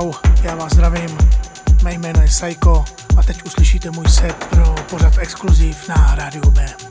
čau, já vás zdravím, mé jméno je Saiko a teď uslyšíte můj set pro pořad exkluziv na Rádiu B.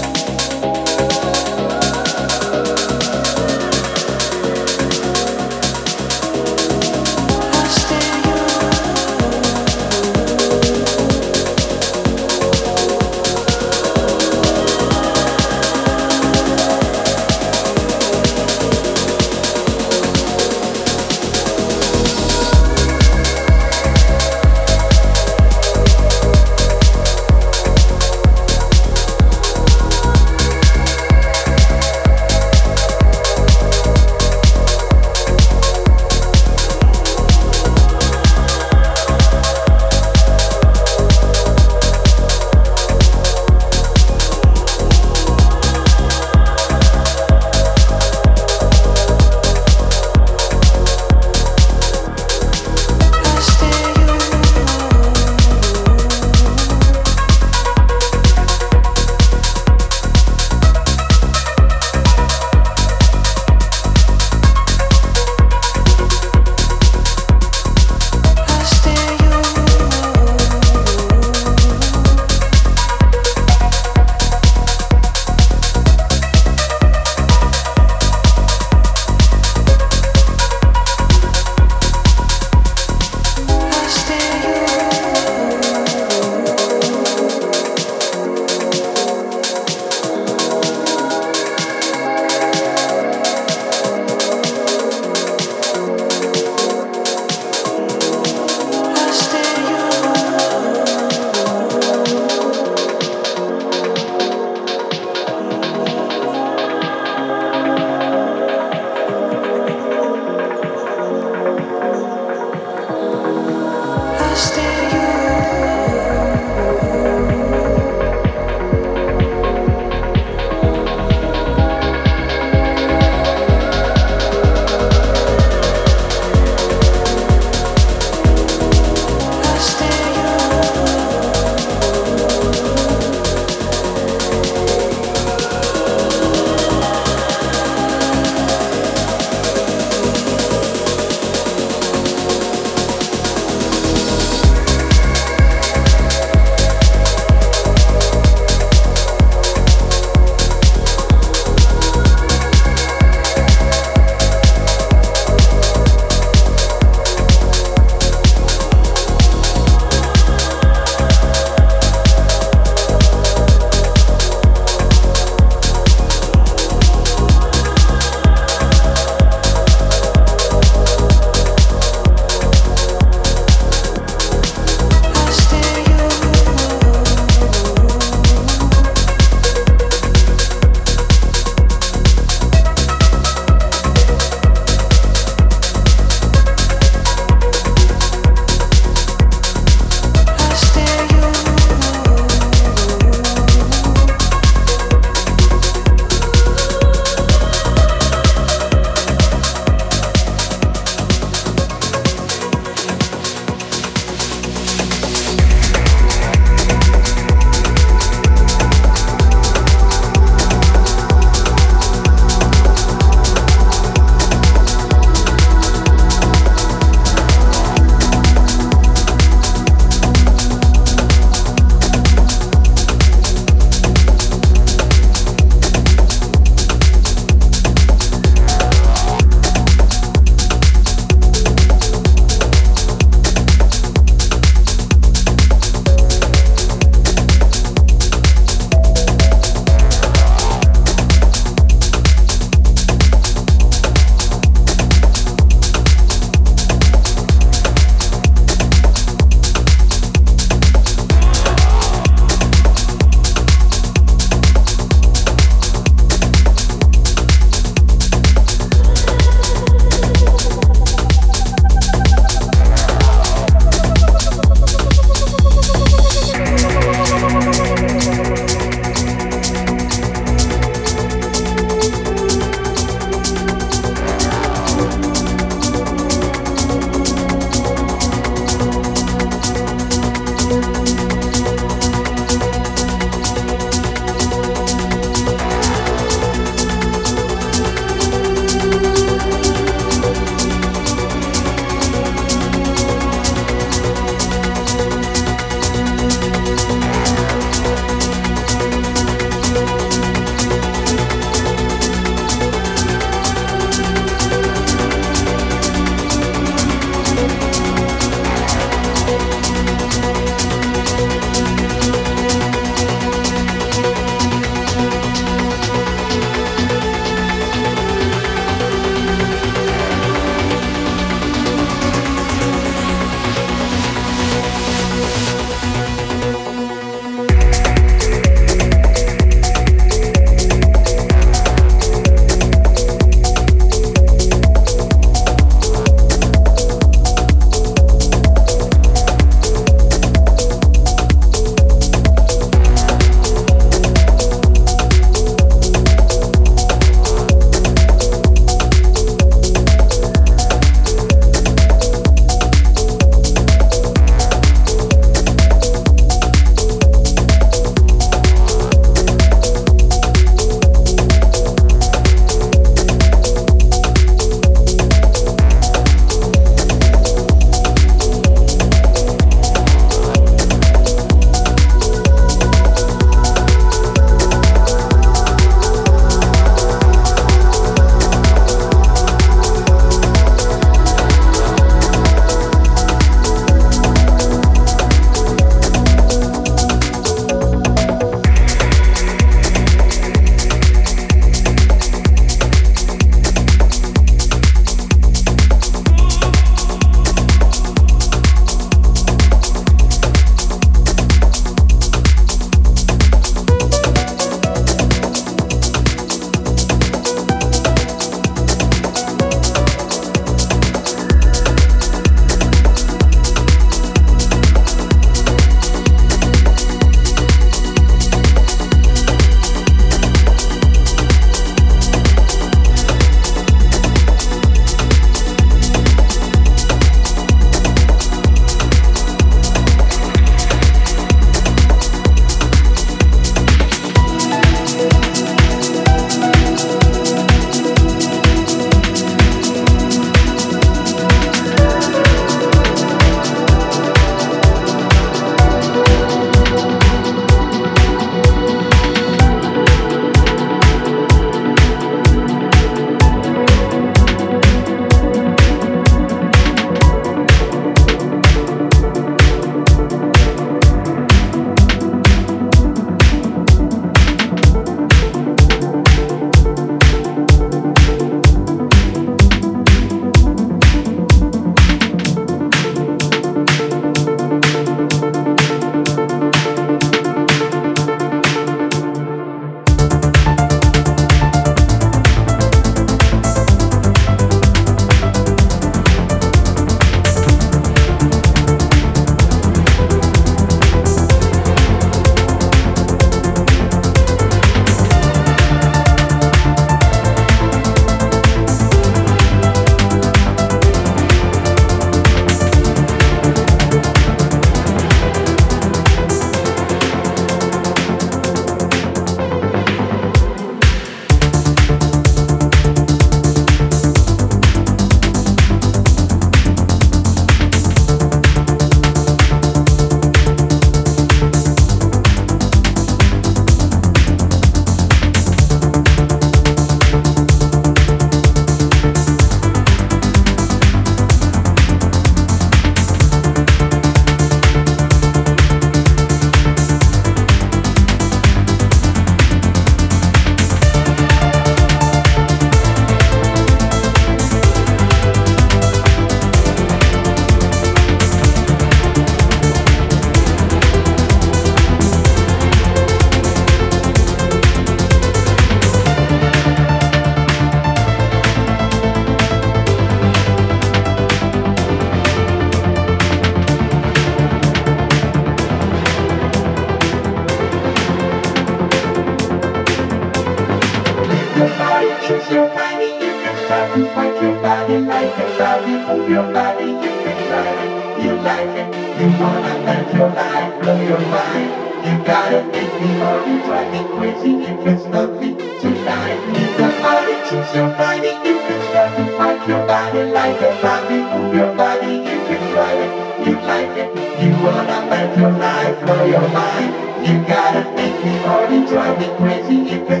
move your body, you can try it. You like it, you wanna let your life blow your mind. You gotta make me hurry, drive me crazy if it's lovely tonight. You got body, choose your body, you can start to fight your body like a zombie. Move your body, you can try it. You like it, you wanna let your life blow your mind. You gotta make me hurry, drive me crazy if it's